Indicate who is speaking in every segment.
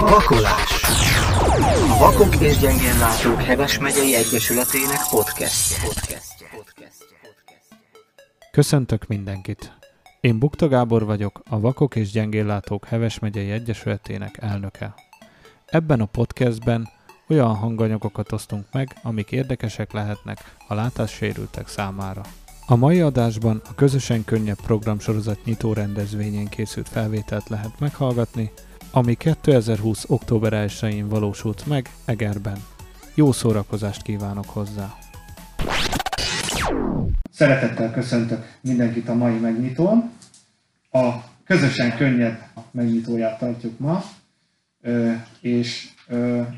Speaker 1: Vakolás A Vakok és Gyengénlátók Heves megyei Egyesületének podcastje.
Speaker 2: Köszöntök mindenkit! Én Bukta Gábor vagyok, a Vakok és Gyengéllátók Heves megyei Egyesületének elnöke. Ebben a podcastben olyan hanganyagokat osztunk meg, amik érdekesek lehetnek a látássérültek számára. A mai adásban a Közösen Könnyebb programsorozat nyitó rendezvényén készült felvételt lehet meghallgatni, ami 2020. október 1-én valósult meg Egerben. Jó szórakozást kívánok hozzá!
Speaker 3: Szeretettel köszöntök mindenkit a mai megnyitón. A közösen könnyebb megnyitóját tartjuk ma, és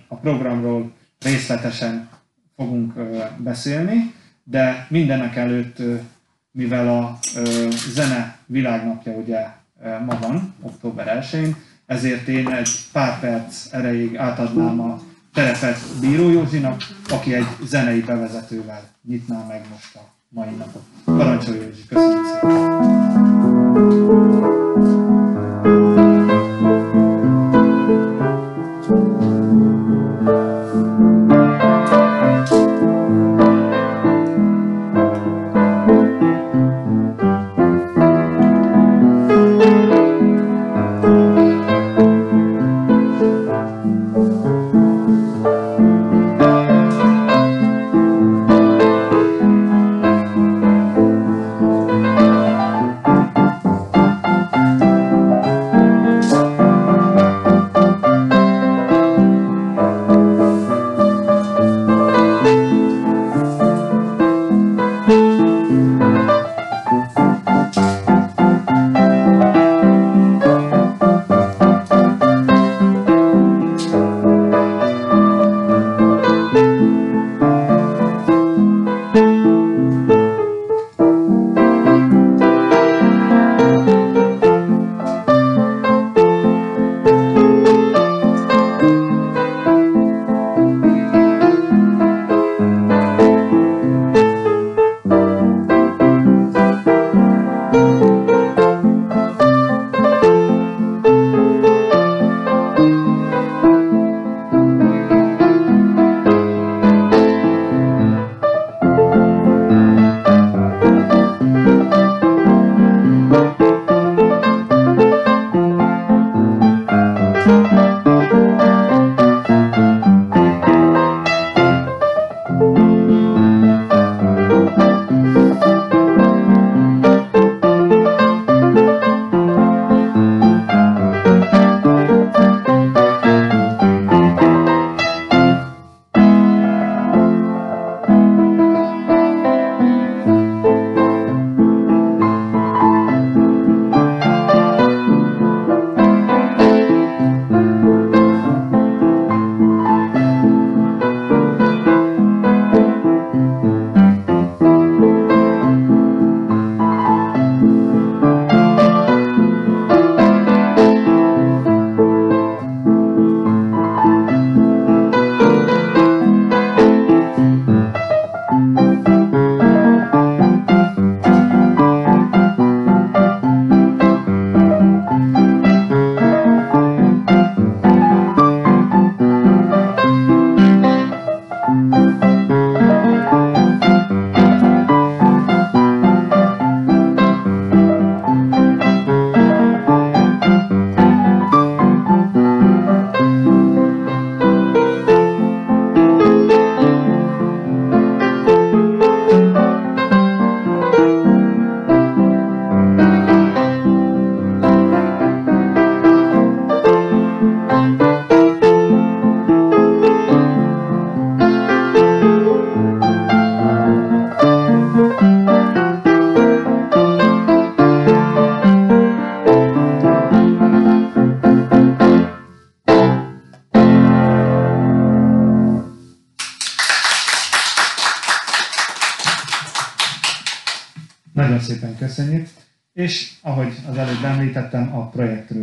Speaker 3: a programról részletesen fogunk beszélni, de mindenek előtt, mivel a zene világnapja ugye ma van, október 1-én, ezért én egy pár perc erejéig átadnám a terepet Bíró Józsinak, aki egy zenei bevezetővel nyitná meg most a mai napot. Parancsolj Józsi, köszönjük szépen!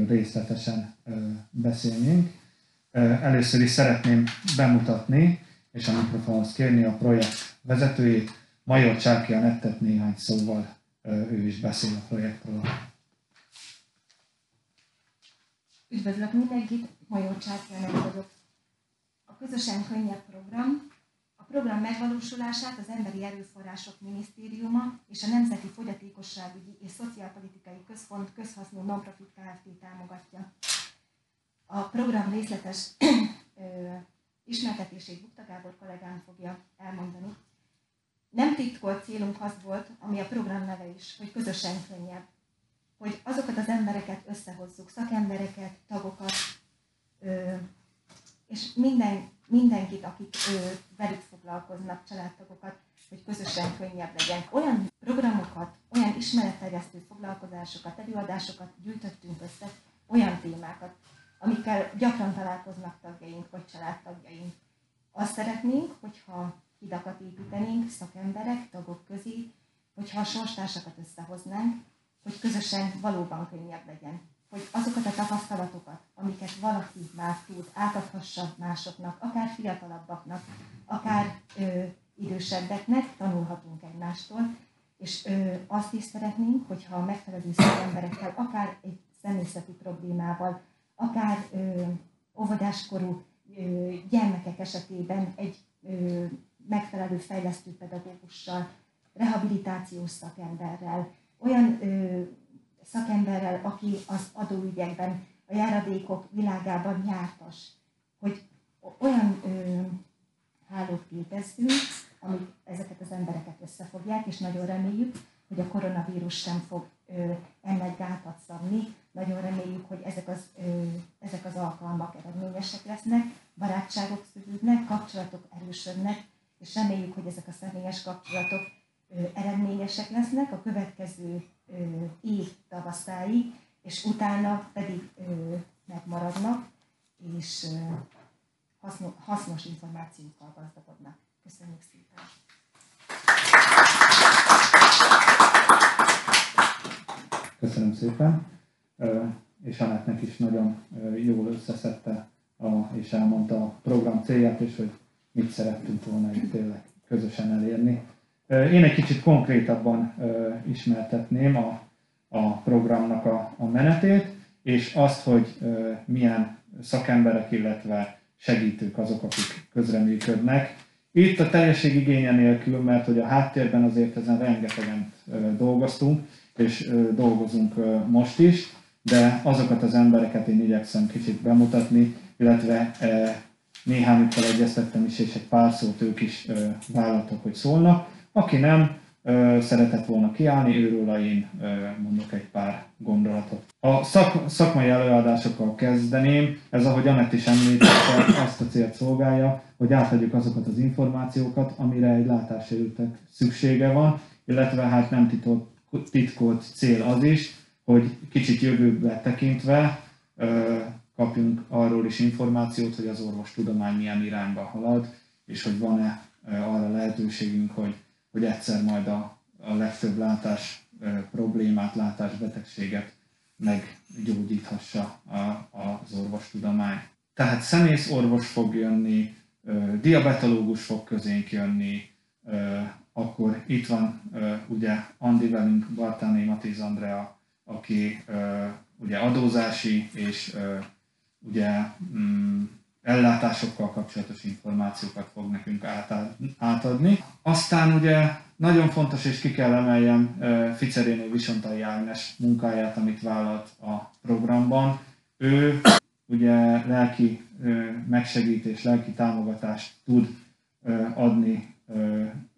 Speaker 3: Részletesen beszélnénk. Először is szeretném bemutatni, és a mikrofonhoz kérni a projekt vezetőjét, Major Csáki Anettet néhány szóval ő is beszél a projektről.
Speaker 4: Üdvözlök mindenkit, Major Császjának vagyok. A Közösen Könnyebb program a program megvalósulását az Emberi Erőforrások Minisztériuma és a Nemzeti Fogyatékosságügyi és Szociálpolitikai Központ közhasznú nonprofit Kft. támogatja. A program részletes ismertetését Bukta Gábor kollégám fogja elmondani. Nem titkolt célunk az volt, ami a program neve is, hogy közösen könnyebb hogy azokat az embereket összehozzuk, szakembereket, tagokat, és minden, mindenkit, akik velük foglalkoznak, családtagokat, hogy közösen könnyebb legyen. Olyan programokat, olyan ismeretterjesztő foglalkozásokat, előadásokat gyűjtöttünk össze, olyan témákat, amikkel gyakran találkoznak tagjaink vagy családtagjaink. Azt szeretnénk, hogyha hidakat építenénk szakemberek, tagok közé, hogyha a sorstársakat összehoznánk, hogy közösen valóban könnyebb legyen. Hogy azokat a tapasztalatokat, amiket valaki már tud, átadhassa másoknak, akár fiatalabbaknak, akár ö, idősebbeknek, tanulhatunk egymástól, és ö, azt is szeretnénk, hogyha a megfelelő szakemberekkel, akár egy személyzeti problémával, akár ö, óvodáskorú ö, gyermekek esetében egy ö, megfelelő fejlesztő pedagógussal, rehabilitációs szakemberrel, olyan ö, szakemberrel, aki az adóügyekben, a járadékok világában jártas, hogy olyan ö, hálót képezzünk, amik ezeket az embereket összefogják, és nagyon reméljük, hogy a koronavírus sem fog ö, ennek gátat szabni. Nagyon reméljük, hogy ezek az, ö, ezek az alkalmak eredményesek lesznek, barátságok szövődnek, kapcsolatok erősödnek, és reméljük, hogy ezek a személyes kapcsolatok eredményesek lesznek a következő év tavaszáig, és utána pedig megmaradnak, és hasznos információkkal gazdagodnak. Köszönjük szépen!
Speaker 3: Köszönöm szépen, és Anettnek is nagyon jól összeszedte és elmondta a program célját, és hogy mit szerettünk volna itt tényleg közösen elérni. Én egy kicsit konkrétabban ismertetném a, a programnak a, a menetét, és azt, hogy milyen szakemberek, illetve segítők azok, akik közreműködnek. Itt a teljesség igénye nélkül, mert hogy a háttérben azért ezen rengetegen dolgoztunk, és dolgozunk most is, de azokat az embereket én igyekszem kicsit bemutatni, illetve néhányukkal egyeztettem is, és egy pár szót ők is vállaltak, hogy szólnak. Aki nem szeretett volna kiállni, őről én mondok egy pár gondolatot. A szak, szakmai előadásokkal kezdeném. Ez, ahogy Anett is említette, azt a célt szolgálja, hogy átadjuk azokat az információkat, amire egy látássérültek szüksége van, illetve hát nem titkolt, titkolt cél az is, hogy kicsit jövőbe tekintve kapjunk arról is információt, hogy az orvostudomány milyen irányba halad, és hogy van-e arra lehetőségünk, hogy hogy egyszer majd a, a legtöbb látás problémát, látásbetegséget meggyógyíthassa a, az orvostudomány. Tehát szemész orvos fog jönni, diabetológus fog közénk jönni, akkor itt van ugye Andi velünk, Bartáné Matiz Andrea, aki ugye adózási és ugye mm, ellátásokkal kapcsolatos információkat fog nekünk átadni. Aztán ugye nagyon fontos, és ki kell emeljem Ficeréné Visontai Ágnes munkáját, amit vállalt a programban. Ő ugye lelki megsegítés, lelki támogatást tud adni,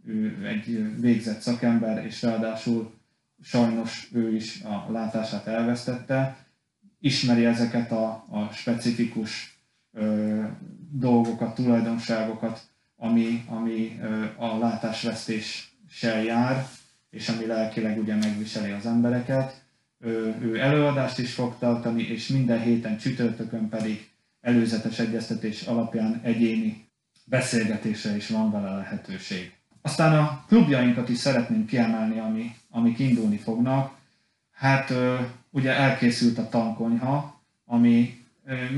Speaker 3: ő egy végzett szakember, és ráadásul sajnos ő is a látását elvesztette, ismeri ezeket a, a specifikus dolgokat, tulajdonságokat, ami, ami a látásvesztéssel jár, és ami lelkileg ugye megviseli az embereket. Ő előadást is fog tartani, és minden héten csütörtökön pedig előzetes egyeztetés alapján egyéni beszélgetésre is van vele lehetőség. Aztán a klubjainkat is szeretném kiemelni, ami, amik indulni fognak. Hát ugye elkészült a tankonyha, ami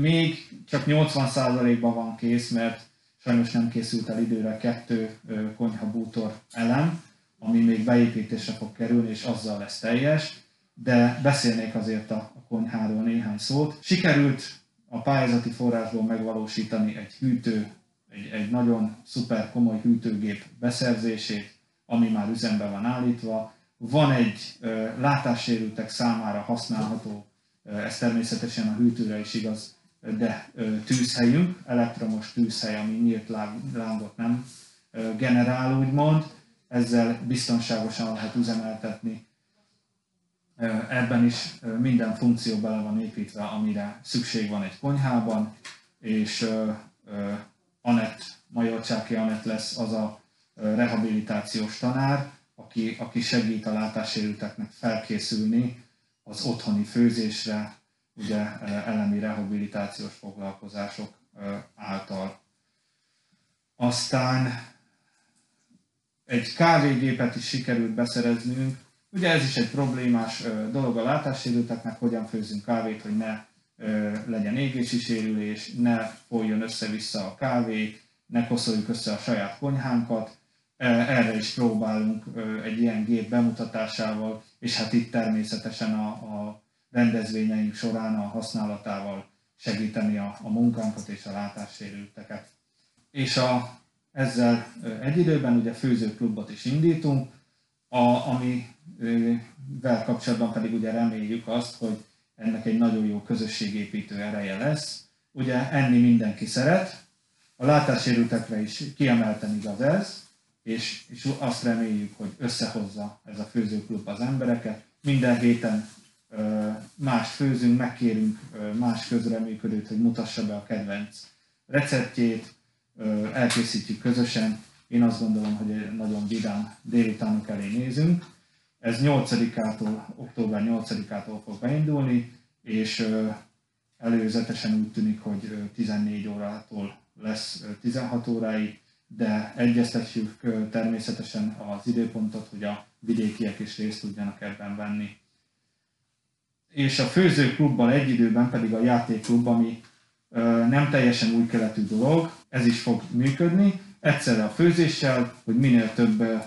Speaker 3: még csak 80%-ban van kész, mert sajnos nem készült el időre kettő konyha bútor elem, ami még beépítésre fog kerülni, és azzal lesz teljes. de beszélnék azért a, konyháról néhány szót. Sikerült a pályázati forrásból megvalósítani egy hűtő, egy, egy nagyon szuper komoly hűtőgép beszerzését, ami már üzembe van állítva. Van egy ö, látássérültek számára használható, ez természetesen a hűtőre is igaz, de ö, tűzhelyünk, elektromos tűzhely, ami nyílt lángot nem ö, generál, úgymond. Ezzel biztonságosan lehet üzemeltetni Ebben is minden funkció bele van építve, amire szükség van egy konyhában, és Anett, Majorcsáki Anett lesz az a rehabilitációs tanár, aki, aki segít a látássérülteknek felkészülni az otthoni főzésre, ugye elemi rehabilitációs foglalkozások által. Aztán egy kávégépet is sikerült beszereznünk, Ugye ez is egy problémás dolog a látássérülteknek, hogyan főzzünk kávét, hogy ne legyen égési sérülés, ne folyjon össze-vissza a kávé, ne koszoljuk össze a saját konyhánkat. Erre is próbálunk egy ilyen gép bemutatásával, és hát itt természetesen a, a rendezvényeink során a használatával segíteni a, a munkánkat és a látássérülteket. És a, ezzel egy időben ugye főzőklubot is indítunk, a, amivel kapcsolatban pedig ugye reméljük azt, hogy ennek egy nagyon jó közösségépítő ereje lesz. Ugye enni mindenki szeret, a látássérültekre is kiemelten igaz ez, és, és azt reméljük, hogy összehozza ez a főzőklub az embereket. Minden héten más főzünk, megkérünk más közreműködőt, hogy mutassa be a kedvenc receptjét, elkészítjük közösen, én azt gondolom, hogy egy nagyon vidám délutánok elé nézünk. Ez 8-ától, október 8-ától fog beindulni, és előzetesen úgy tűnik, hogy 14 órától lesz 16 óráig, de egyeztetjük természetesen az időpontot, hogy a vidékiek is részt tudjanak ebben venni. És a főzőklubban egy időben pedig a játékklub, ami nem teljesen új keletű dolog, ez is fog működni, egyszerre a főzéssel, hogy minél több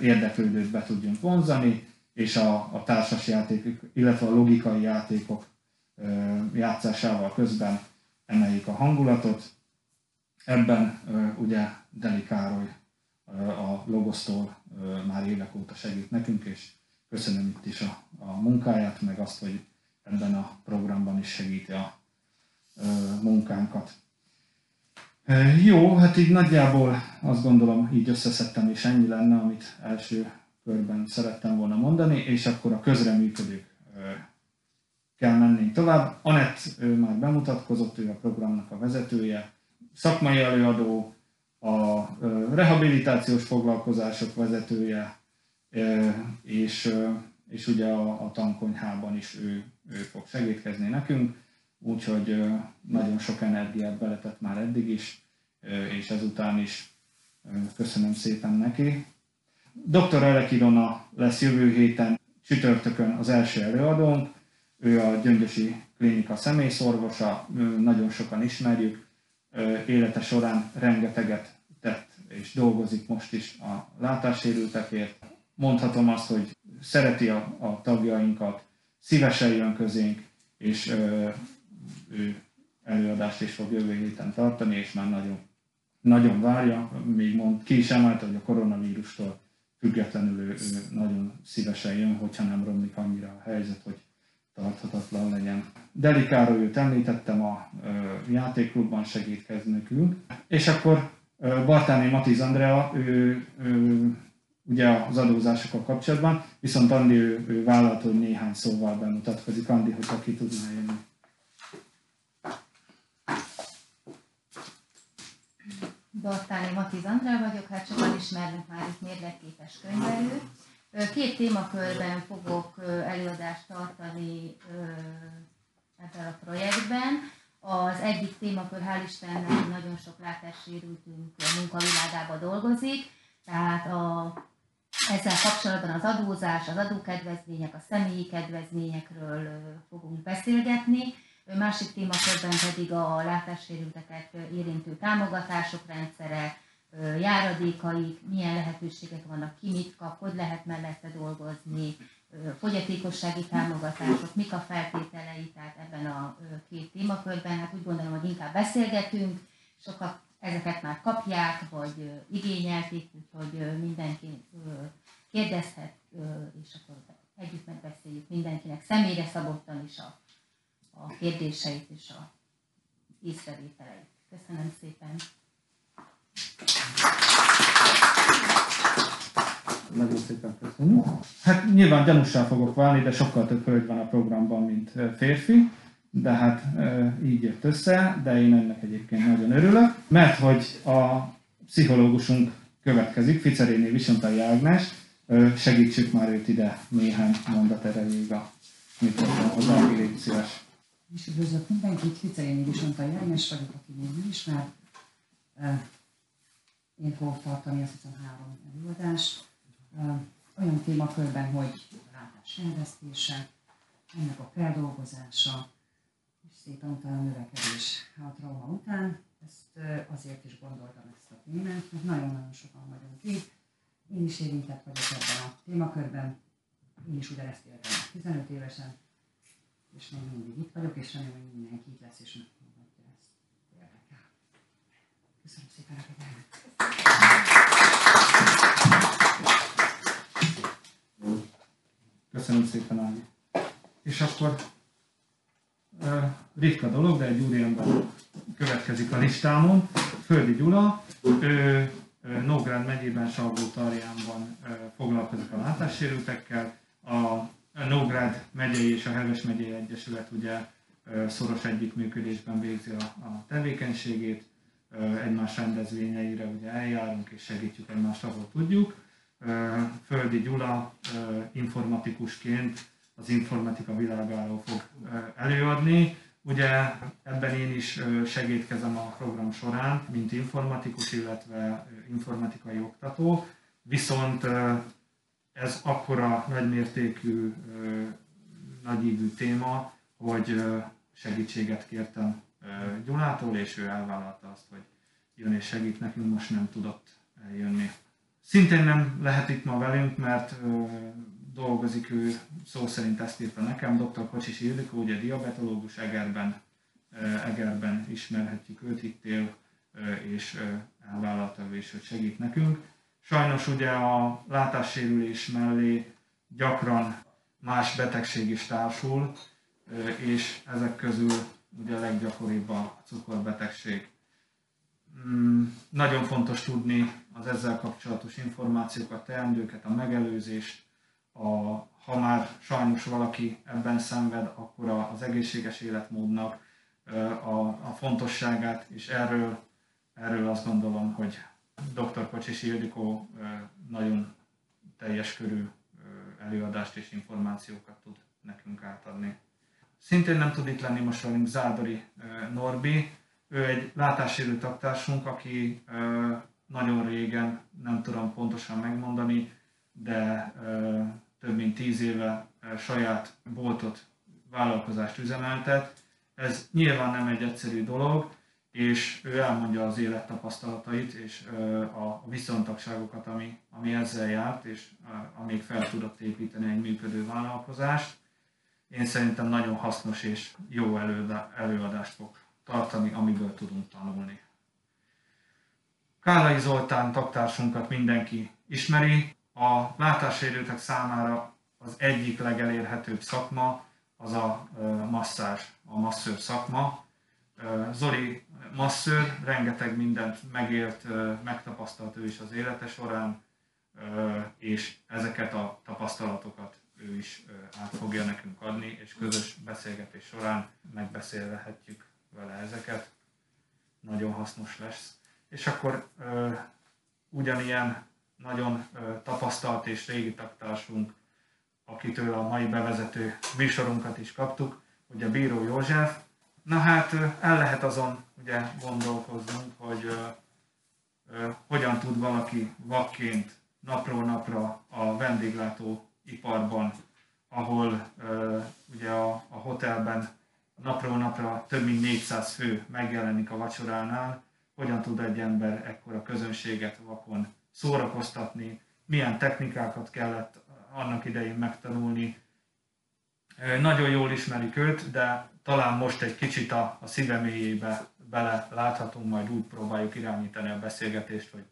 Speaker 3: érdeklődőt be tudjunk vonzani, és a, a társas játékok, illetve a logikai játékok játszásával közben emeljük a hangulatot. Ebben ugye Deli Károly a Logosztól már évek óta segít nekünk, és köszönöm itt is a, a munkáját, meg azt, hogy ebben a programban is segíti a munkánkat. Jó, hát így nagyjából azt gondolom, így összeszedtem, és ennyi lenne, amit első körben szerettem volna mondani, és akkor a közreműködők kell menni tovább. Anett már bemutatkozott, ő a programnak a vezetője, szakmai előadó, a rehabilitációs foglalkozások vezetője, és, és ugye a, a tankonyhában is ő, ő fog segítkezni nekünk úgyhogy nagyon sok energiát beletett már eddig is, és ezután is köszönöm szépen neki. Dr. Elek Ilona lesz jövő héten csütörtökön az első előadónk, ő a Gyöngyösi Klinika személyszorvosa, nagyon sokan ismerjük, élete során rengeteget tett és dolgozik most is a látássérültekért. Mondhatom azt, hogy szereti a, a tagjainkat, szívesen jön közénk, és ő előadást is fog jövő héten tartani, és már nagyon, nagyon várja, még mond, ki is emelte, hogy a koronavírustól függetlenül ő, ő nagyon szívesen jön, hogyha nem romlik annyira a helyzet, hogy tarthatatlan legyen. Deli őt említettem, a játékklubban segítkezni nekünk. És akkor Bartáné Matiz Andrea, ő, ő ugye az adózásokkal kapcsolatban, viszont Andi ő, ő vállalt, hogy néhány szóval bemutatkozik. Andi, hogyha ki tudná jönni.
Speaker 5: Dortáni Matiz Andrá vagyok, hát sokan ismernek már itt mérletképes könyvelő. Két témakörben fogok előadást tartani ebben a projektben. Az egyik témakör, hál' Istennek, nagyon sok látássérültünk munkavilágába dolgozik, tehát a, ezzel kapcsolatban az adózás, az adókedvezmények, a személyi kedvezményekről fogunk beszélgetni Másik témakörben pedig a látássérülteket érintő támogatások rendszere, járadékaik, milyen lehetőségek vannak, ki mit kap, hogy lehet mellette dolgozni, fogyatékossági támogatások, mik a feltételei, tehát ebben a két témakörben, hát úgy gondolom, hogy inkább beszélgetünk, sokat ezeket már kapják, vagy igényelték, úgyhogy mindenki kérdezhet, és akkor együtt megbeszéljük mindenkinek személyre szabottan is a, a kérdéseit és a észrevételeit. Köszönöm szépen!
Speaker 3: Nagyon szépen köszönjük. Hát nyilván gyanúsá fogok válni, de sokkal több hölgy van a programban, mint férfi, de hát így jött össze, de én ennek egyébként nagyon örülök, mert hogy a pszichológusunk következik, Ficeréné Visontai Ágnes, segítsük már őt ide néhány mondat erejéig a mikrofonhoz, Ági, légy szíves.
Speaker 6: És üdvözlök mindenkit, Ficeréné Visontai Ágnes vagyok, aki még nem ismer. Én fogok tartani azt hiszem három előadást olyan témakörben, hogy látás rendeztése, ennek a feldolgozása, és szépen utána a növekedés a trauma után. Ezt azért is gondoltam ezt a témát, mert nagyon-nagyon sokan vagyunk itt. Én is érintett vagyok ebben a témakörben. Én is Udereszti 15 évesen, és még mindig itt vagyok, és remélem, hogy mindenki itt lesz, és meghallgatja ezt. Érdekel. Köszönöm szépen a figyelmet!
Speaker 3: Dolog, de egy úriember következik a listámon. Földi Gyula, ő Nógrád megyében, Salgó Tarjánban foglalkozik a látássérültekkel. A Nógrád megyei és a Heves megyei Egyesület ugye szoros együttműködésben végzi a, a tevékenységét, egymás rendezvényeire ugye eljárunk és segítjük egymást, ahol tudjuk. Földi Gyula informatikusként az informatika világáról fog előadni. Ugye ebben én is segítkezem a program során, mint informatikus, illetve informatikai oktató, viszont ez akkora nagymértékű, nagyívű téma, hogy segítséget kértem Gyulától, és ő elvállalta azt, hogy jön és segít nekünk, most nem tudott eljönni. Szintén nem lehet itt ma velünk, mert dolgozik ő, szó szerint ezt írta nekem, dr. Kocsis Ildikó, ugye diabetológus Egerben, Egerben ismerhetjük őt, itt él, és elvállalta ő is, hogy segít nekünk. Sajnos ugye a látássérülés mellé gyakran más betegség is társul, és ezek közül ugye a leggyakoribb a cukorbetegség. Mm, nagyon fontos tudni az ezzel kapcsolatos információkat, teendőket, a megelőzést, a, ha már sajnos valaki ebben szenved, akkor az egészséges életmódnak a, a fontosságát, és erről, erről azt gondolom, hogy dr. Kocsis Ildikó nagyon teljes körű előadást és információkat tud nekünk átadni. Szintén nem tud itt lenni most velünk Zádori Norbi, ő egy látássérült taktársunk, aki nagyon régen, nem tudom pontosan megmondani, de több mint tíz éve saját boltot, vállalkozást üzemeltet. Ez nyilván nem egy egyszerű dolog, és ő elmondja az élettapasztalatait és a viszontagságokat, ami, ami ezzel járt, és amíg fel tudott építeni egy működő vállalkozást. Én szerintem nagyon hasznos és jó előadást fog tartani, amiből tudunk tanulni. Kálai Zoltán taktársunkat mindenki ismeri. A látássérültek számára az egyik legelérhetőbb szakma az a masszázs, a masszőr szakma. Zoli masszőr, rengeteg mindent megélt, megtapasztalt ő is az élete során, és ezeket a tapasztalatokat ő is át fogja nekünk adni, és közös beszélgetés során megbeszélhetjük vele ezeket. Nagyon hasznos lesz. És akkor ugyanilyen nagyon tapasztalt és régi taktársunk, akitől a mai bevezető műsorunkat is kaptuk, ugye Bíró József. Na hát el lehet azon ugye gondolkoznunk, hogy hogyan tud valaki vakként napról napra a vendéglátó iparban, ahol ugye a, a hotelben napról napra több mint 400 fő megjelenik a vacsoránál, hogyan tud egy ember ekkora közönséget vakon szórakoztatni, milyen technikákat kellett
Speaker 2: annak idején megtanulni. Nagyon jól ismerik őt, de talán most egy kicsit a, a szíve mélyébe bele láthatunk, majd úgy próbáljuk irányítani a beszélgetést, hogy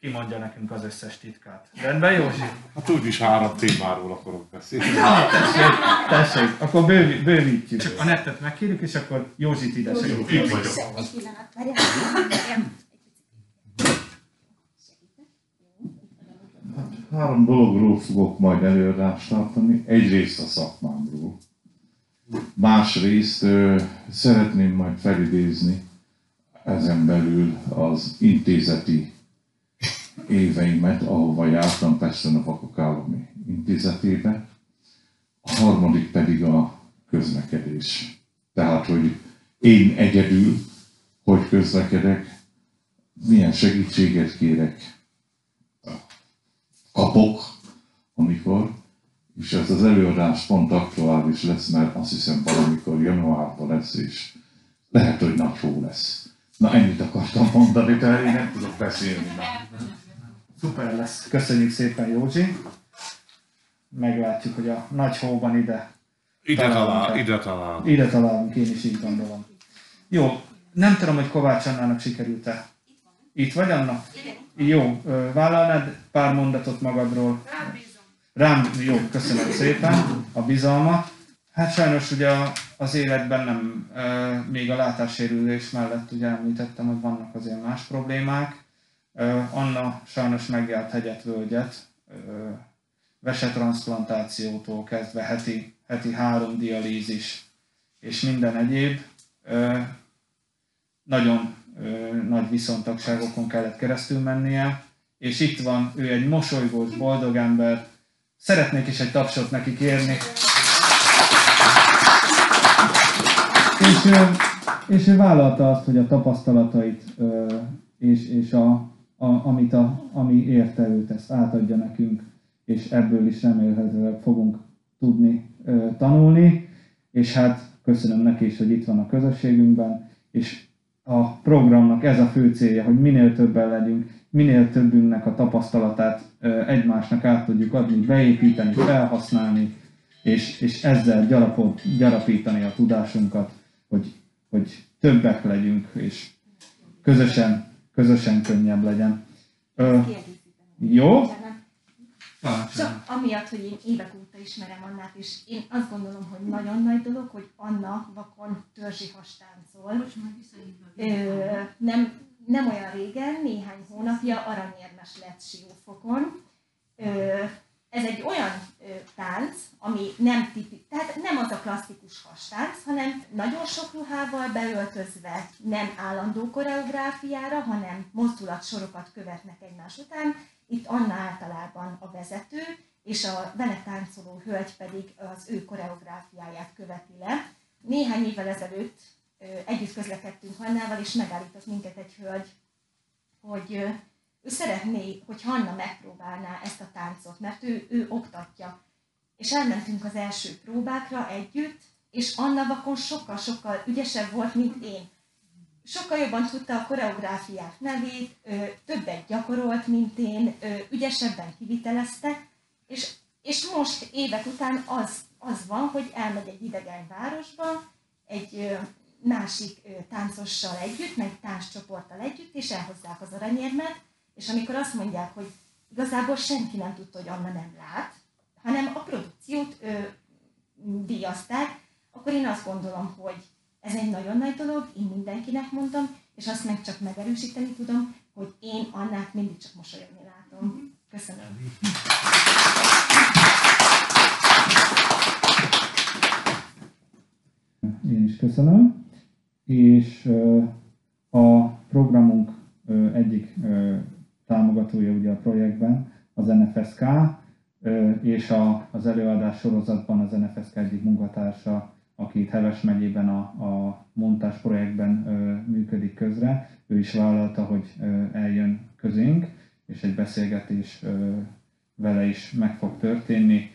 Speaker 2: kimondja nekünk az összes titkát. Rendben, Józsi?
Speaker 7: Hát úgyis három témáról akarok beszélni.
Speaker 3: Na, tessék, tessék, akkor bővi, bővítjük. Csak a netet megkérjük, és akkor Józsit ide segítjük.
Speaker 7: Itt vagyok.
Speaker 4: Egy pillanat, várjál.
Speaker 7: Három dologról fogok majd előadást tartani. Egyrészt a szakmámról. Másrészt ö, szeretném majd felidézni ezen belül az intézeti éveimet, ahova jártam Pesten a Vakok Állami Intézetébe. A harmadik pedig a közlekedés. Tehát, hogy én egyedül, hogy közlekedek, milyen segítséget kérek, kapok, amikor, és ez az előadás pont aktuális lesz, mert azt hiszem valamikor januárban lesz, és lehet, hogy nagy hó lesz. Na ennyit akartam mondani, de én nem tudok beszélni.
Speaker 3: Szuper lesz. Köszönjük szépen, Józsi. Meglátjuk, hogy a nagy hóban ide,
Speaker 7: Ide
Speaker 3: Talán
Speaker 7: talál,
Speaker 3: kell.
Speaker 7: ide talál.
Speaker 3: ide találunk, én is így gondolom. Jó, nem tudom, hogy Kovács Annának sikerült-e. Itt vagy, Anna? Jó, ö, vállalnád pár mondatot magadról? Rám jó, köszönöm szépen a bizalmat. Hát sajnos ugye az életben nem, még a látássérülés mellett ugye említettem, hogy vannak azért más problémák. Anna sajnos megjárt hegyet, völgyet, ö, vesetransplantációtól kezdve heti, heti három dialízis és minden egyéb. Nagyon nagy viszontagságokon kellett keresztül mennie, és itt van, ő egy mosolygós, boldog ember. Szeretnék is egy tapsot neki kérni. És, és ő vállalta azt, hogy a tapasztalatait és, és a, a, amit a, ami érte őt, ezt átadja nekünk, és ebből is remélhetőleg fogunk tudni tanulni. És hát köszönöm neki is, hogy itt van a közösségünkben, és a programnak ez a fő célja, hogy minél többen legyünk, minél többünknek a tapasztalatát egymásnak át tudjuk adni, beépíteni, felhasználni, és, és ezzel gyarapot, gyarapítani a tudásunkat, hogy, hogy többek legyünk, és közösen, közösen könnyebb legyen. Ö,
Speaker 4: Kiegészíteni. Csak amiatt, hogy én évek óta ismerem Annát, és én azt gondolom, hogy nagyon nagy dolog, hogy Anna vakon törzsi hastáncol. Ö, nem, nem olyan régen, néhány hónapja aranyérmes lett Siófokon. Ö, ez egy olyan ö, tánc, ami nem tipi, tehát nem az a klasszikus hastánc, hanem nagyon sok ruhával beöltözve, nem állandó koreográfiára, hanem mozdulatsorokat követnek egymás után. Itt Anna általában a vezető, és a vele táncoló hölgy pedig az ő koreográfiáját követi le. Néhány évvel ezelőtt együtt közlekedtünk Hannával, és megállított minket egy hölgy, hogy ő szeretné, hogy Hanna megpróbálná ezt a táncot, mert ő, ő oktatja. És elmentünk az első próbákra együtt, és Anna vakon sokkal-sokkal ügyesebb volt, mint én. Sokkal jobban tudta a koreográfiák nevét, többet gyakorolt, mint én, ügyesebben kivitelezte, és, és most évek után az, az van, hogy elmegy egy idegen városba, egy másik táncossal együtt, meg tánccsoporttal együtt, és elhozzák az aranyérmet, és amikor azt mondják, hogy igazából senki nem tudta, hogy Anna nem lát, hanem a produkciót ö, díjazták, akkor én azt gondolom, hogy ez egy nagyon nagy dolog, én mindenkinek mondom, és azt meg csak megerősíteni tudom, hogy én Annát mindig csak mosolyogni látom. Köszönöm.
Speaker 3: Én is köszönöm. És a programunk egyik támogatója ugye a projektben az NFSK, és a, az előadás sorozatban az NFSK egyik munkatársa, aki itt Heves megyében a, a montás projektben ö, működik közre, ő is vállalta, hogy ö, eljön közénk, és egy beszélgetés ö, vele is meg fog történni.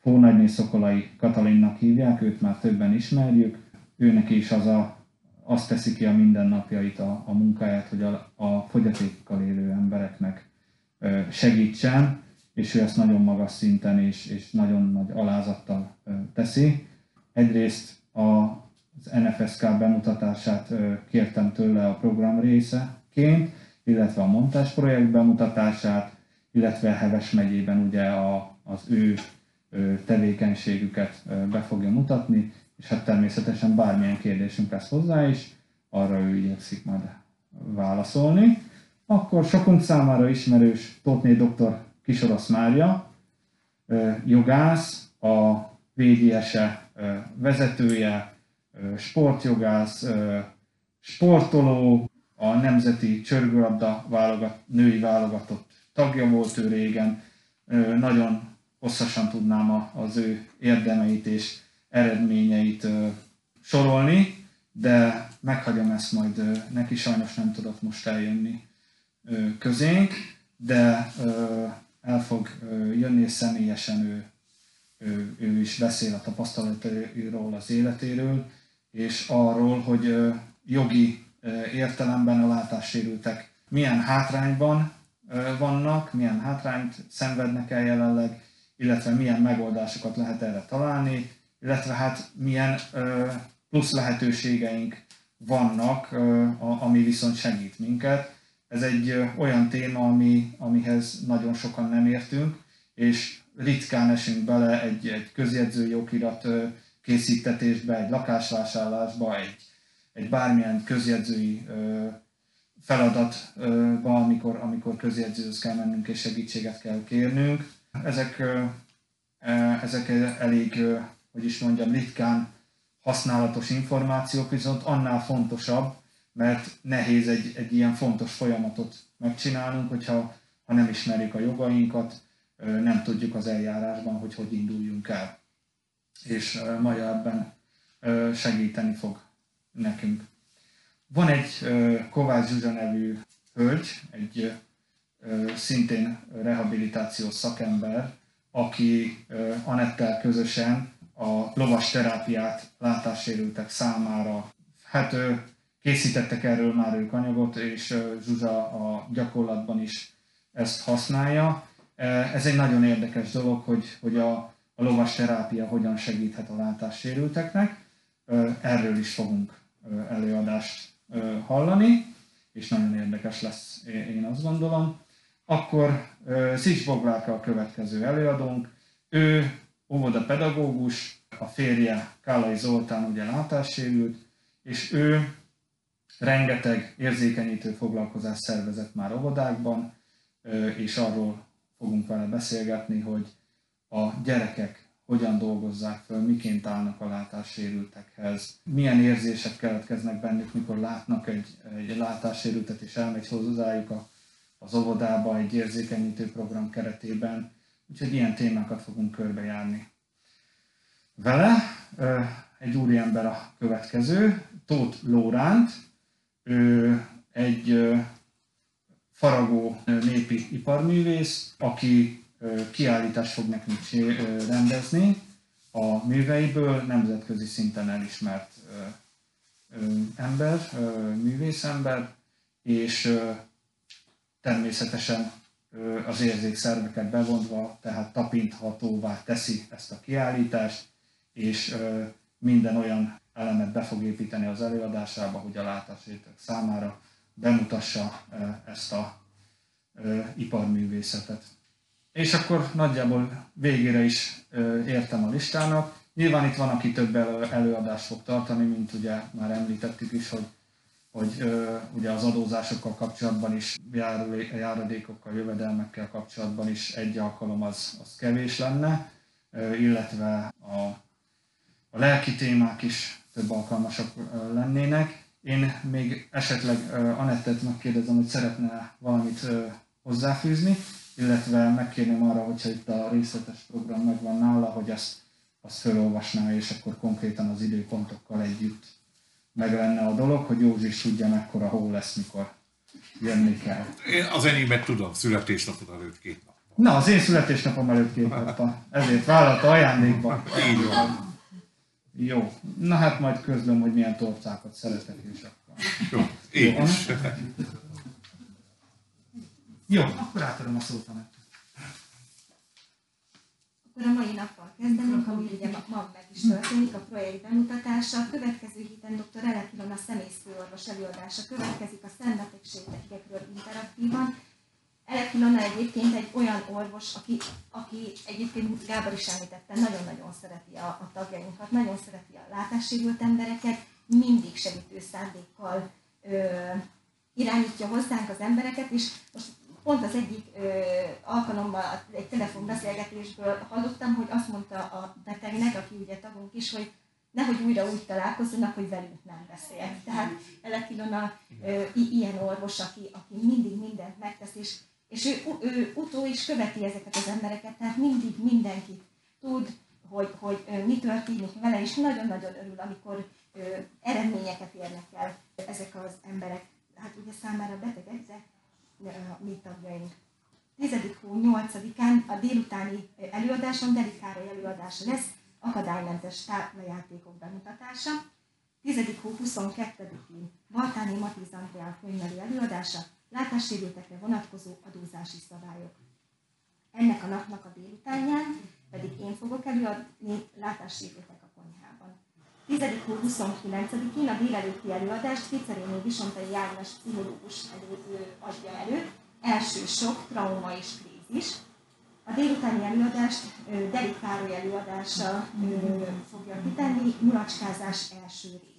Speaker 3: Fónagyné Szokolai Katalinnak hívják, őt már többen ismerjük. Őnek is az a, azt teszi ki a mindennapjait, a, a munkáját, hogy a, a fogyatékkal élő embereknek ö, segítsen, és ő ezt nagyon magas szinten és, és nagyon nagy alázattal teszi. Egyrészt az NFSK bemutatását kértem tőle a program részeként, illetve a montás projekt bemutatását, illetve Heves megyében ugye a, az ő tevékenységüket be fogja mutatni, és hát természetesen bármilyen kérdésünk lesz hozzá is, arra ő igyekszik majd válaszolni. Akkor sokunk számára ismerős Tótné dr. Kisorosz Mária, jogász, a VDS-e vezetője, sportjogász, sportoló, a Nemzeti Csörgőlabda válogat, női válogatott tagja volt ő régen. Nagyon hosszasan tudnám az ő érdemeit és eredményeit sorolni, de meghagyom ezt majd neki, sajnos nem tudott most eljönni közénk, de el fog jönni, és személyesen ő, ő, ő is beszél a tapasztalatairól, az életéről, és arról, hogy jogi értelemben a látássérültek milyen hátrányban vannak, milyen hátrányt szenvednek el jelenleg, illetve milyen megoldásokat lehet erre találni, illetve hát milyen plusz lehetőségeink vannak, ami viszont segít minket. Ez egy olyan téma, ami, amihez nagyon sokan nem értünk, és ritkán esünk bele egy, egy közjegyzői okirat készítetésbe, egy lakásvásárlásba, egy, egy bármilyen közjegyzői feladatba, amikor, amikor közjegyzőhöz kell mennünk és segítséget kell kérnünk. Ezek, ezek elég, hogy is mondjam, ritkán használatos információk, viszont annál fontosabb, mert nehéz egy, egy ilyen fontos folyamatot megcsinálnunk, hogyha ha nem ismerjük a jogainkat, nem tudjuk az eljárásban, hogy hogy induljunk el. És Maja ebben segíteni fog nekünk. Van egy Kovács Zsuzsa nevű hölgy, egy szintén rehabilitációs szakember, aki Anettel közösen a lovas terápiát látássérültek számára. Hát készítettek erről már ők anyagot, és Zsuzsa a gyakorlatban is ezt használja. Ez egy nagyon érdekes dolog, hogy, hogy a, a lovas terápia hogyan segíthet a látássérülteknek. Erről is fogunk előadást hallani, és nagyon érdekes lesz, én azt gondolom. Akkor Szics Boglárka a következő előadónk. Ő óvoda pedagógus, a férje Kálai Zoltán ugye látássérült, és ő rengeteg érzékenyítő foglalkozás szervezett már óvodákban, és arról fogunk vele beszélgetni, hogy a gyerekek hogyan dolgozzák föl, miként állnak a látássérültekhez, milyen érzések keletkeznek bennük, mikor látnak egy, egy látássérültet és elmegy hozzájuk a, az óvodába egy érzékenyítő program keretében. Úgyhogy ilyen témákat fogunk körbejárni. Vele egy úriember a következő, Tóth Lóránt, ő egy faragó népi iparművész, aki kiállítást fog nekünk rendezni a műveiből, nemzetközi szinten elismert ember, művészember, és természetesen az érzékszerveket bevonva, tehát tapinthatóvá teszi ezt a kiállítást, és minden olyan elemet be fog építeni az előadásába, hogy a látásértek számára bemutassa ezt a iparművészetet. És akkor nagyjából végére is értem a listának. Nyilván itt van, aki több előadást fog tartani, mint ugye már említettük is, hogy, hogy ugye az adózásokkal kapcsolatban is, járadékokkal, jövedelmekkel kapcsolatban is egy alkalom az, az kevés lenne, illetve a, a lelki témák is több alkalmasak lennének. Én még esetleg Anettet megkérdezem, hogy szeretne valamit hozzáfűzni illetve megkérném arra, hogyha itt a részletes program megvan nála, hogy ezt azt felolvasná, és akkor konkrétan az időpontokkal együtt meg lenne a dolog, hogy Józsi is tudja, mekkora hó lesz, mikor jönni kell.
Speaker 8: Én az enyémet tudom, születésnapod előtt két nap.
Speaker 3: Na, az én születésnapom előtt két nap. Ezért vállalta ajándékba.
Speaker 8: Így van.
Speaker 3: Jó. Na hát majd közlöm, hogy milyen torcákat szeretek, és akkor...
Speaker 8: Jó, én
Speaker 3: Jó,
Speaker 8: is.
Speaker 3: Jó, akkor átadom a szót a
Speaker 4: Akkor a mai nappal kezdenünk, ami ugye ma, meg is történik, a projekt bemutatása. A következő héten dr. Elek Ilona szemészfőorvos előadása következik a szembetegségekről interaktívan. Elek Ilona egyébként egy olyan orvos, aki, aki egyébként Gábor is említette, nagyon-nagyon szereti a, a tagjainkat, nagyon szereti a látássérült embereket, mindig segítő szándékkal ö, irányítja hozzánk az embereket, és most pont az egyik ö, alkalommal egy telefonbeszélgetésből hallottam, hogy azt mondta a betegnek, aki ugye tagunk is, hogy nehogy újra úgy találkozzanak, hogy velünk nem beszél. Tehát Elek Ilona ö, i- ilyen orvos, aki, aki mindig mindent megtesz, és, és ő, ő utó is követi ezeket az embereket, tehát mindig mindenkit tud, hogy, hogy mi történik vele, és nagyon-nagyon örül, amikor eredményeket érnek el ezek az emberek. Hát ugye számára betegek, de a mi tagjaink. 10. hó 8-án a délutáni előadáson Deli Károly előadása lesz, akadálymentes táplajátékok bemutatása. 10. hó 22-én Baltáni Matiz Andrea könyvelő előadása, látássérültekre vonatkozó adózási szabályok. Ennek a napnak a délutánján pedig én fogok előadni látássérültek a konyhában. 10. hó 29-én a délelőtti előadást Ficerényi Visontai Ágnes pszichológus elő, adja elő, első sok, trauma és krízis. A délutáni előadást Deli Károly előadása fogja kitenni, mulacskázás első rész.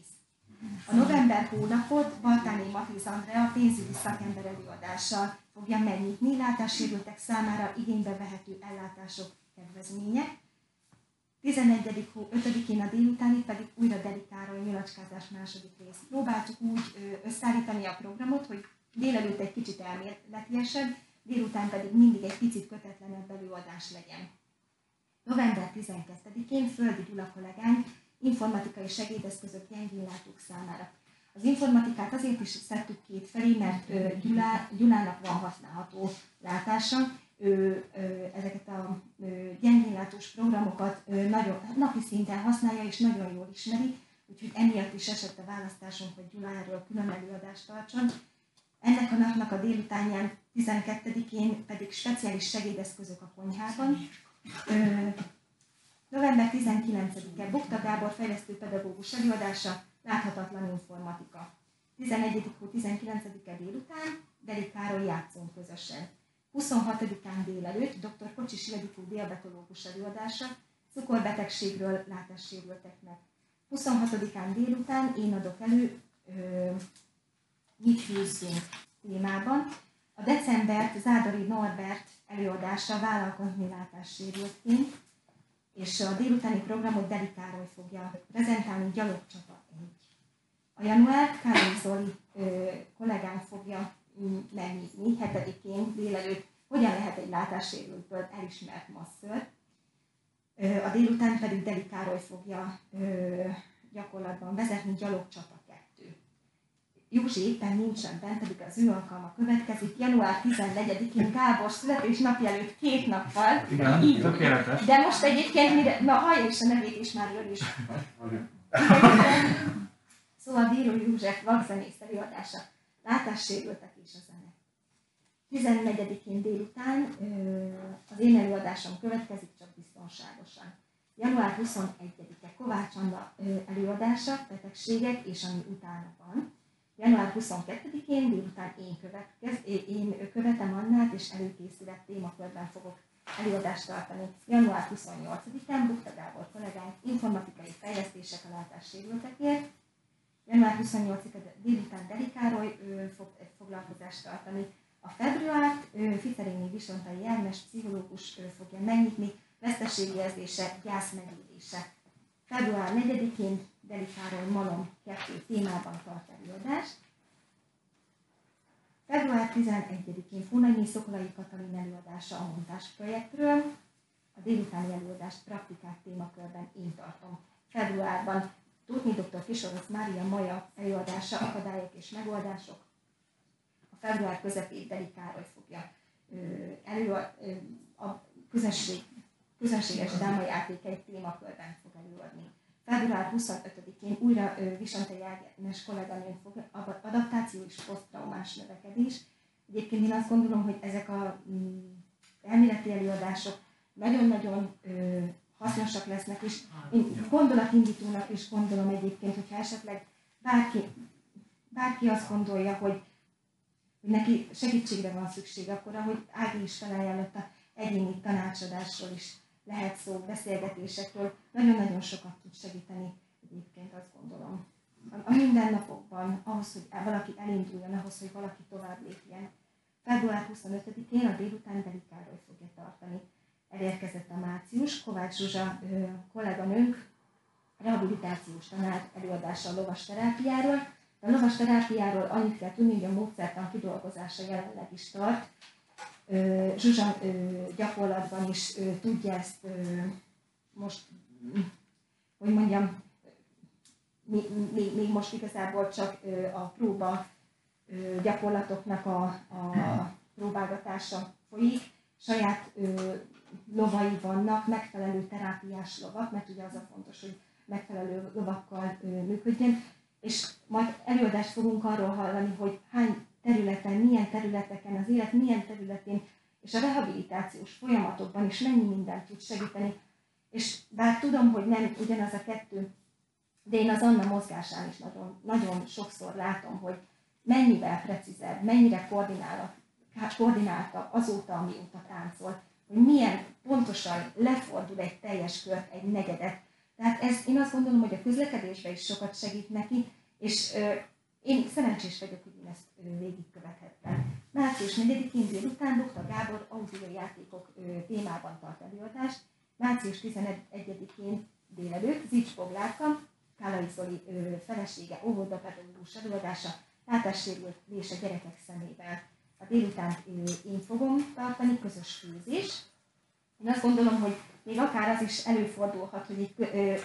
Speaker 4: A november hónapot Baltáni Matiz Andrea pénzügyi szakember előadással fogja megnyitni látássérültek számára igénybe vehető ellátások kedvezmények. 11. hó 5-én a délutáni pedig újra Deli Károly nyilacskázás második rész. Próbáltuk úgy összeállítani a programot, hogy délelőtt egy kicsit elméletiesebb, délután pedig mindig egy picit kötetlenebb előadás legyen. November 12-én Földi Gyula kollégánk informatikai segédeszközök gyengénlátók számára. Az informatikát azért is szedtük két felé, mert Gyulá, Gyulának van használható látása, ő ezeket a gyengénlátós programokat nagyon, napi szinten használja és nagyon jól ismeri, úgyhogy emiatt is esett a választásunk, hogy Gyula erről külön előadást tartson. Ennek a napnak a délutánján 12-én pedig speciális segédeszközök a konyhában. November 19-e Bukta Gábor fejlesztő pedagógus előadása, láthatatlan informatika. 11. hó 19-e délután Deli Károly játszunk közösen. 26-án délelőtt dr. Kocsis Ildikó diabetológus előadása, cukorbetegségről látássérülteknek. 26-án délután én adok elő ö, mit fűzzünk témában. A decembert Zádori Norbert előadása vállalkozni látássérültként, és a délutáni programot Deli Károly fogja prezentálni Gyalogcsata 1. A januárt Károly Zoli ö, kollégánk fogja mm, megnyitni 7-én délelőtt, hogyan lehet egy látássérültből elismert masször. A délután pedig Deli Károly fogja ö, gyakorlatban vezetni Gyalogcsata 2. Józsi éppen nincsen bent, pedig az ő alkalma következik. Január 14-én Gábor születésnapja előtt két nappal.
Speaker 9: Igen,
Speaker 4: Így-
Speaker 9: tökéletes.
Speaker 4: De most egyébként, mire, na hallja is a nevét, és már jön is. Szóval Bíró József vakzenész előadása, látássérültek és a zene. 14-én délután az én előadásom következik, csak biztonságosan. Január 21-e Kovács Anna előadása, betegségek és ami utána van. Január 22-én délután én, következ, én követem Annát, és előkészület témakörben fogok előadást tartani. Január 28-án Bukta Gábor kollégánk informatikai fejlesztések a látássérültekért. Január 28-a délután Deli Károly ő fog egy foglalkozást tartani. A februárt ő, Ficerényi Visontai János pszichológus ő fogja megnyitni, veszteségérzése, gyász megélése. Február 4-én Deli Károly Malom 2 témában tart előadást. Február 11-én Funanyi Szokolai Katalin előadása a montás projektről. A délutáni előadást praktikák témakörben én tartom. Februárban Tudni dr. Kisorosz Mária Maja előadása Akadályok és megoldások. A február közepét Deli Károly fogja elő, ö, a közönség, közönséges drámajáték egy témakörben fog előadni. Február 25-én újra ö, Visontai Ágnes kolléganőn fog adaptáció és posztraumás növekedés. Egyébként én azt gondolom, hogy ezek a mm, elméleti előadások nagyon-nagyon hasznosak lesznek, és én gondolatindítónak is gondolom egyébként, hogyha esetleg bárki, bárki azt gondolja, hogy, hogy neki segítségre van szüksége, akkor ahogy Ági is felajánlott a egyéni tanácsadásról is lehet szó, beszélgetésekről, nagyon-nagyon sokat tud segíteni egyébként azt gondolom. A mindennapokban, ahhoz, hogy valaki elinduljon, ahhoz, hogy valaki tovább lépjen. Február 25-én a délután Beli Károly fogja tartani. Elérkezett a március, Kovács Zsuzsa kolléganőnk rehabilitációs tanár előadása a lovas terápiáról. A lovas terápiáról annyit kell tudni, hogy a módszertan kidolgozása jelenleg is tart. Zsuzsa gyakorlatban is tudja ezt most, hogy mondjam, még, még most igazából csak a próba gyakorlatoknak a, a próbálgatása folyik. Saját lovai vannak, megfelelő terápiás lovak, mert ugye az a fontos, hogy megfelelő lovakkal működjön, és majd előadást fogunk arról hallani, hogy hány területen, milyen területeken, az élet milyen területén, és a rehabilitációs folyamatokban is mennyi mindent tud segíteni. És bár tudom, hogy nem ugyanaz a kettő, de én az Anna mozgásán is nagyon, nagyon sokszor látom, hogy mennyivel precízebb, mennyire koordináltabb azóta, amióta táncol, hogy milyen pontosan lefordul egy teljes kört, egy negyedet. Tehát ez, én azt gondolom, hogy a közlekedésben is sokat segít neki, és én szerencsés vagyok, hogy én ezt végigkövethettem. Március 4-én délután Dr. Gábor audiojátékok témában tart előadást, március 11-én délelőtt Zics Boglárka, Kálai Zoli felesége, óvodapedagógus előadása, látássérülés a gyerekek szemével. A délután én fogom tartani, közös főzés. Én azt gondolom, hogy még akár az is előfordulhat, hogy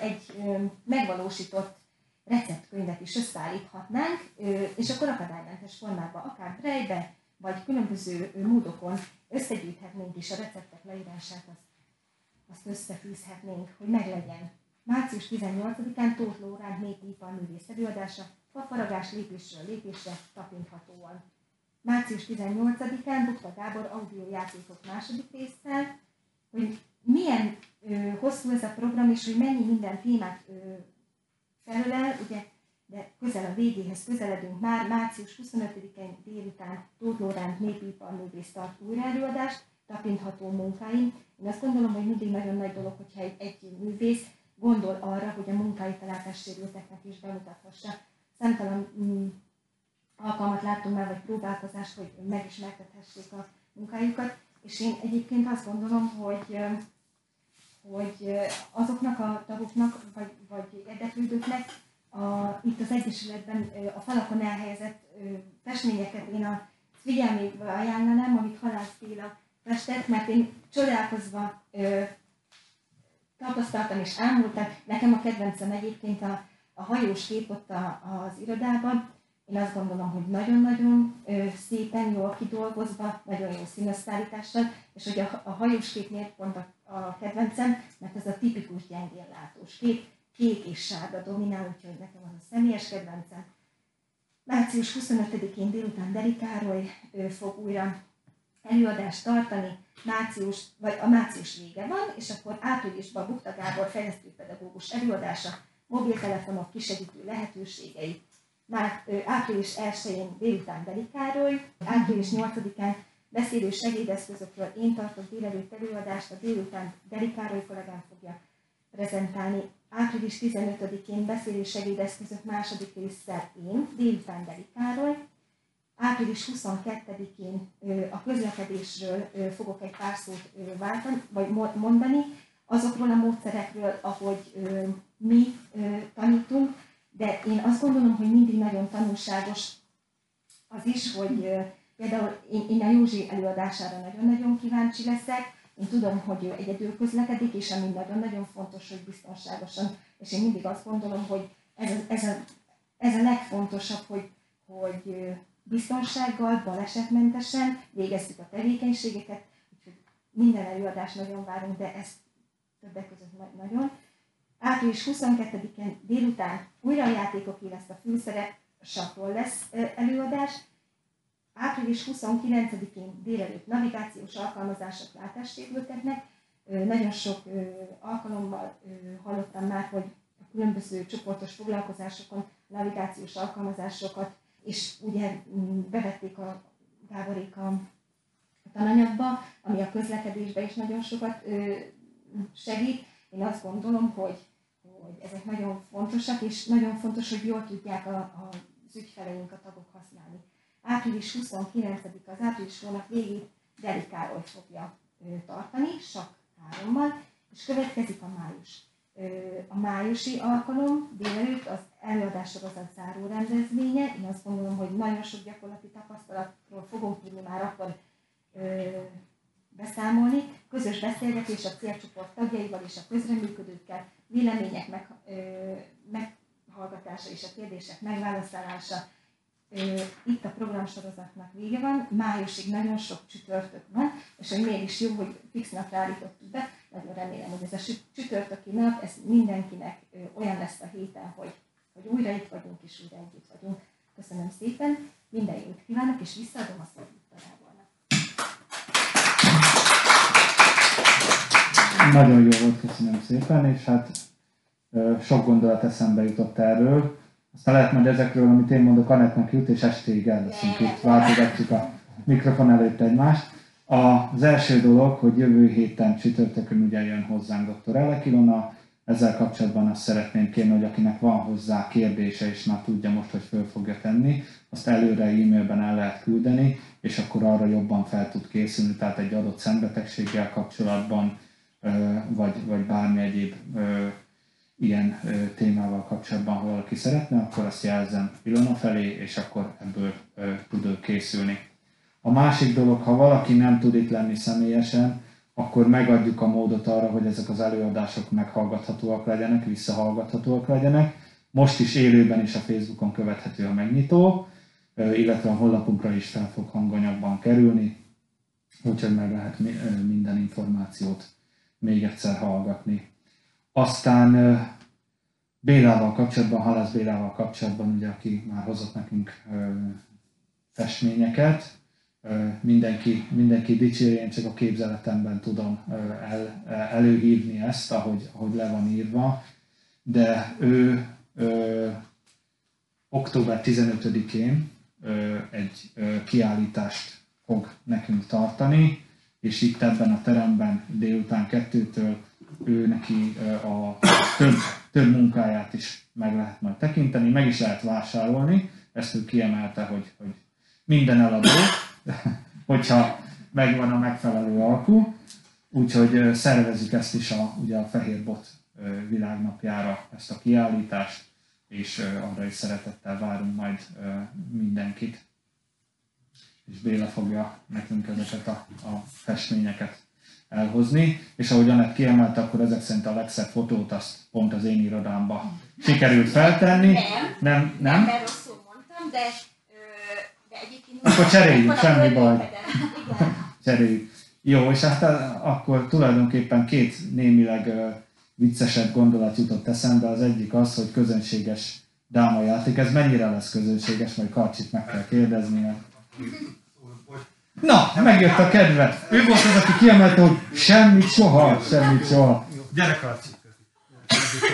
Speaker 4: egy megvalósított receptkönyvet is összeállíthatnánk, és akkor akadálymentes formában, akár brejbe, vagy különböző módokon összegyűjthetnénk is a receptek leírását, azt, azt összefűzhetnénk, hogy meglegyen. Március 18-án Tóth Lórán népipar művész előadása, fafaragás lépésről lépésre tapinthatóan. Március 18-án Bukta Gábor audiojátékok második résszel, hogy milyen ö, hosszú ez a program, és hogy mennyi minden témát ö, felölel, ugye, de közel a végéhez közeledünk már, március 25-én délután Tóth Lóránt népiparművész tart újraelőadást, tapintható munkáim. Én azt gondolom, hogy mindig nagyon nagy dolog, hogyha egy, egy művész gondol arra, hogy a munkáit a látássérülteknek is bemutathassa. Számtalan mm, alkalmat láttunk már, vagy próbálkozást, hogy megismertethessék a munkájukat, és én egyébként azt gondolom, hogy hogy azoknak a tagoknak, vagy, vagy érdeklődőknek a, itt az Egyesületben a falakon elhelyezett festményeket én a figyelmébe ajánlanám, amit Halász Béla festett, mert én csodálkozva ö, tapasztaltam és ámultam. Nekem a kedvencem egyébként a, a hajós kép ott a, az irodában. Én azt gondolom, hogy nagyon-nagyon ö, szépen, jól kidolgozva, nagyon jó színesszállítással, és hogy a, a hajós kép miért pont a, a kedvencem, mert ez a tipikus gyengén látós kép, kék és sárga dominál, úgyhogy nekem az a személyes kedvencem. Március 25-én délután Deri Károly fog újra előadást tartani, március, vagy a március vége van, és akkor áprilisban Bukta Gábor fejlesztőpedagógus előadása, mobiltelefonok kisegítő lehetőségei, már április 1-én délután Beli Károly, április 8-án beszélő segédeszközökről én tartok délelőtt előadást, a délután Beli Károly kollégám fogja prezentálni. Április 15-én beszélő segédeszközök második résszel én, délután Beli Károly, április 22-én a közlekedésről fogok egy pár szót váltani, vagy mondani, azokról a módszerekről, ahogy mi tanítunk, de én azt gondolom, hogy mindig nagyon tanulságos az is, hogy például én, én a Józsi előadására nagyon-nagyon kíváncsi leszek, én tudom, hogy ő egyedül közlekedik, és ami nagyon-nagyon fontos, hogy biztonságosan, és én mindig azt gondolom, hogy ez a, ez a, ez a legfontosabb, hogy, hogy biztonsággal, balesetmentesen végezzük a tevékenységeket, úgyhogy minden előadást nagyon várunk, de ezt többek között nagyon. Április 22-én délután újra a játékoké lesz a főszerep, sakról lesz előadás. Április 29-én délelőtt navigációs alkalmazások látássérülteknek. Ö, Nagyon sok alkalommal hallottam már, hogy a különböző csoportos foglalkozásokon navigációs alkalmazásokat, és ugye mm, bevették a Gáborék a tananyagba, ami a közlekedésbe is nagyon sokat segít. Én azt gondolom, hogy, hogy ezek nagyon fontosak, és nagyon fontos, hogy jól tudják a, a, az ügyfeleink, a tagok használni. Április 29-a, az április hónap végét Deli Károly fogja tartani, sak hárommal, és következik a május. A májusi alkalom délelőtt az előadássorozat záró rendezvénye. Én azt gondolom, hogy nagyon sok gyakorlati tapasztalatról fogunk tudni már akkor beszámolni. Közös beszélgetés a célcsoport tagjaival és a közreműködőkkel, vélemények meg, meghallgatása és a kérdések megválaszolása. Itt a programsorozatnak vége van, májusig nagyon sok csütörtök van, és hogy miért is jó, hogy fix napra állítottuk be, nagyon remélem, hogy ez a sü- csütörtöki nap, ez mindenkinek olyan lesz a héten, hogy, hogy újra itt vagyunk és újra együtt vagyunk. Köszönöm szépen, minden jót kívánok, és visszaadom a szót.
Speaker 3: Nagyon jó volt, köszönöm szépen, és hát sok gondolat eszembe jutott erről. Aztán lehet majd ezekről, amit én mondok, Anettnek jut, és estéig el itt, váltogatjuk a mikrofon előtt egymást. Az első dolog, hogy jövő héten csütörtökön ugye jön hozzánk dr. Elek Ilona, ezzel kapcsolatban azt szeretném kérni, hogy akinek van hozzá kérdése, és már tudja most, hogy föl fogja tenni, azt előre e-mailben el lehet küldeni, és akkor arra jobban fel tud készülni, tehát egy adott szembetegséggel kapcsolatban, vagy, vagy bármi egyéb ilyen témával kapcsolatban, ha valaki szeretne, akkor azt jelzem Ilona felé, és akkor ebből tud ő készülni. A másik dolog, ha valaki nem tud itt lenni személyesen, akkor megadjuk a módot arra, hogy ezek az előadások meghallgathatóak legyenek, visszahallgathatóak legyenek. Most is élőben is a Facebookon követhető a megnyitó, illetve a honlapunkra is fel fog hanganyagban kerülni, úgyhogy meg lehet minden információt még egyszer hallgatni. Aztán Bélával kapcsolatban, Halász Bélával kapcsolatban, ugye, aki már hozott nekünk festményeket, mindenki, mindenki dicséri, én csak a képzeletemben tudom el, előhívni ezt, ahogy, ahogy le van írva, de ő ö, október 15-én ö, egy ö, kiállítást fog nekünk tartani, és itt ebben a teremben délután kettőtől ő neki a több, több munkáját is meg lehet majd tekinteni, meg is lehet vásárolni, ezt ő kiemelte, hogy, hogy minden eladó, hogyha megvan a megfelelő alkú, úgyhogy szervezik ezt is a, ugye a Fehér Bot világnapjára ezt a kiállítást, és arra is szeretettel várunk majd mindenkit. És Béla fogja nekünk ezeket a, a festményeket elhozni, és ahogy Anett kiemelte, akkor ezek szerint a legszebb fotót azt pont az én irodámba sikerült feltenni.
Speaker 9: Nem,
Speaker 3: Nem, nem?
Speaker 9: mert rosszul mondtam, de, de egyébként...
Speaker 3: Akkor cseréljük, semmi baj. Cseréljük. Jó, és hát akkor tulajdonképpen két némileg viccesebb gondolat jutott eszembe. Az egyik az, hogy közönséges dámajáték. Ez mennyire lesz közönséges, majd Karcsit meg kell kérdezni. Mert... Na, megjött a kedve. Ő volt az, aki kiemelte, hogy semmit soha, semmit soha.
Speaker 10: Gyere Karcsi!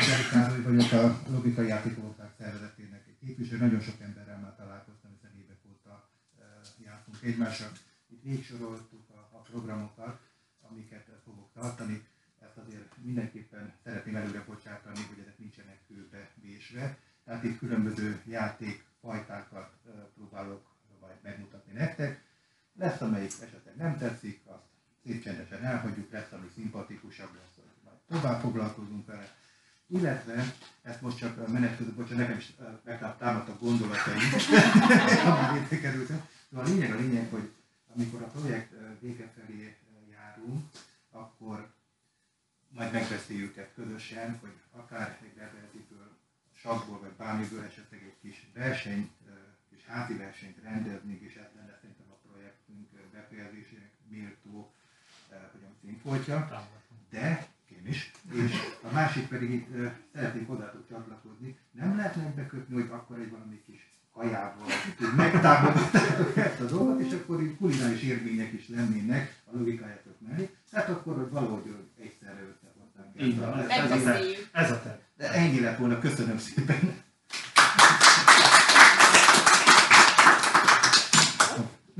Speaker 10: Gyere Károly vagyok a Logikai Játékoloták szervezetének egy képviselő. Nagyon sok emberrel már találkoztam, hiszen évek óta eh, jártunk egymással. Itt végsoroltuk a, a programokat, amiket fogok tartani. Ezt azért mindenképpen szeretném előre bocsátani, hogy ezek nincsenek kőbe vésve. Tehát itt különböző játékfajtákat eh, próbálok majd megmutatni nektek. Lesz, amelyik esetleg nem tetszik, azt szép csendesen elhagyjuk, lesz, ami szimpatikusabb lesz, hogy majd tovább foglalkozunk vele. Illetve, ezt most csak a menet között, bocsánat, nekem is meg támadtak gondolataim, amit értékelültem. De a lényeg a lényeg, hogy amikor a projekt vége felé járunk, akkor majd megbeszéljük ezt közösen, hogy akár egy levelziből, sakból vagy bármiből esetleg egy kis versenyt, kis házi versenyt rendezni, és ez lenne szerintem szervezetünk befejezésének méltó, eh, hogy a címfoltja, de én is, és a másik pedig itt eh, szeretnék hozzátok csatlakozni, nem lehetne bekötni, hogy akkor egy valami kis kajával megtámogatjátok ezt a dolgot, és akkor itt kulináris élmények is lennének a logikájátok mellé, tehát akkor hogy valahogy egyszerre összehozták. Ez, ez, ez, ez a terv. De ennyi lett volna, köszönöm szépen.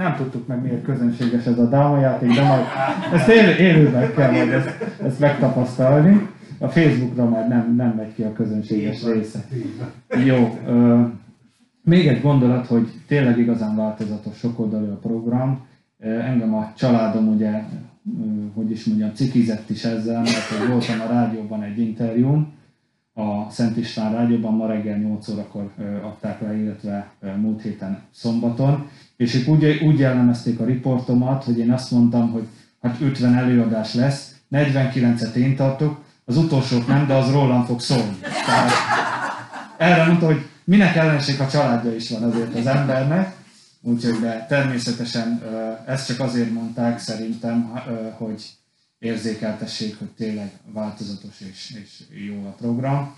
Speaker 3: Nem tudtuk meg miért közönséges ez a dámajáték, de majd ezt élő, élőben kell majd ezt, ezt megtapasztalni. A Facebookra majd nem, nem megy ki a közönséges része. Jó. Ö, még egy gondolat, hogy tényleg igazán változatos, sokoldalú a program. Engem a családom ugye, hogy is mondjam, cikizett is ezzel, mert voltam a rádióban egy interjún, a Szent István rádióban ma reggel 8 órakor adták le, illetve múlt héten szombaton, és ők úgy, úgy jellemezték a riportomat, hogy én azt mondtam, hogy hát 50 előadás lesz, 49-et én tartok, az utolsót nem, de az rólam fog szólni. Tehát erre mondta, hogy minek ellenség a családja is van azért az embernek, úgyhogy de természetesen ezt csak azért mondták szerintem, hogy érzékeltessék, hogy tényleg változatos és, és jó a program.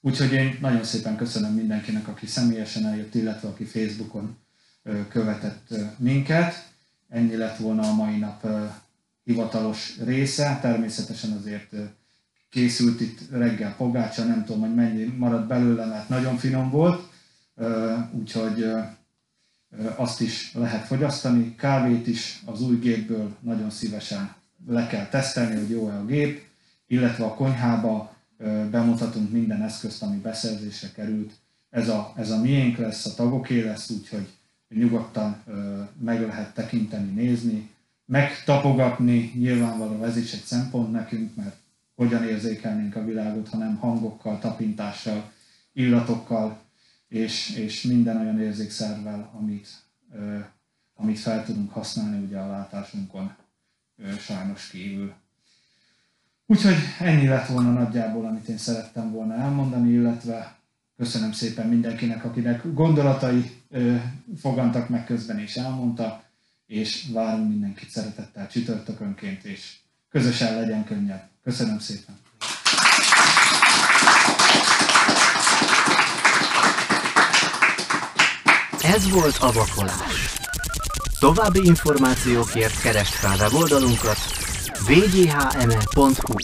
Speaker 3: Úgyhogy én nagyon szépen köszönöm mindenkinek, aki személyesen eljött, illetve aki Facebookon követett minket. Ennyi lett volna a mai nap hivatalos része. Természetesen azért készült itt reggel pogácsa, nem tudom, hogy mennyi maradt belőle, mert nagyon finom volt, úgyhogy azt is lehet fogyasztani. Kávét is az új gépből nagyon szívesen le kell tesztelni, hogy jó-e a gép, illetve a konyhába bemutatunk minden eszközt, ami beszerzésre került. Ez a, ez a miénk lesz, a tagoké lesz, úgyhogy nyugodtan meg lehet tekinteni, nézni, megtapogatni, nyilvánvalóan ez is egy szempont nekünk, mert hogyan érzékelnénk a világot, hanem hangokkal, tapintással, illatokkal, és, és minden olyan érzékszervvel, amit, amit fel tudunk használni ugye a látásunkon sajnos kívül. Úgyhogy ennyi lett volna nagyjából, amit én szerettem volna elmondani, illetve köszönöm szépen mindenkinek, akinek gondolatai fogantak meg közben és elmondta, és várunk mindenkit szeretettel csütörtökönként, és közösen legyen könnyebb. Köszönöm szépen!
Speaker 1: Ez volt a vakolás. További információkért keresd fel weboldalunkat wghme.hu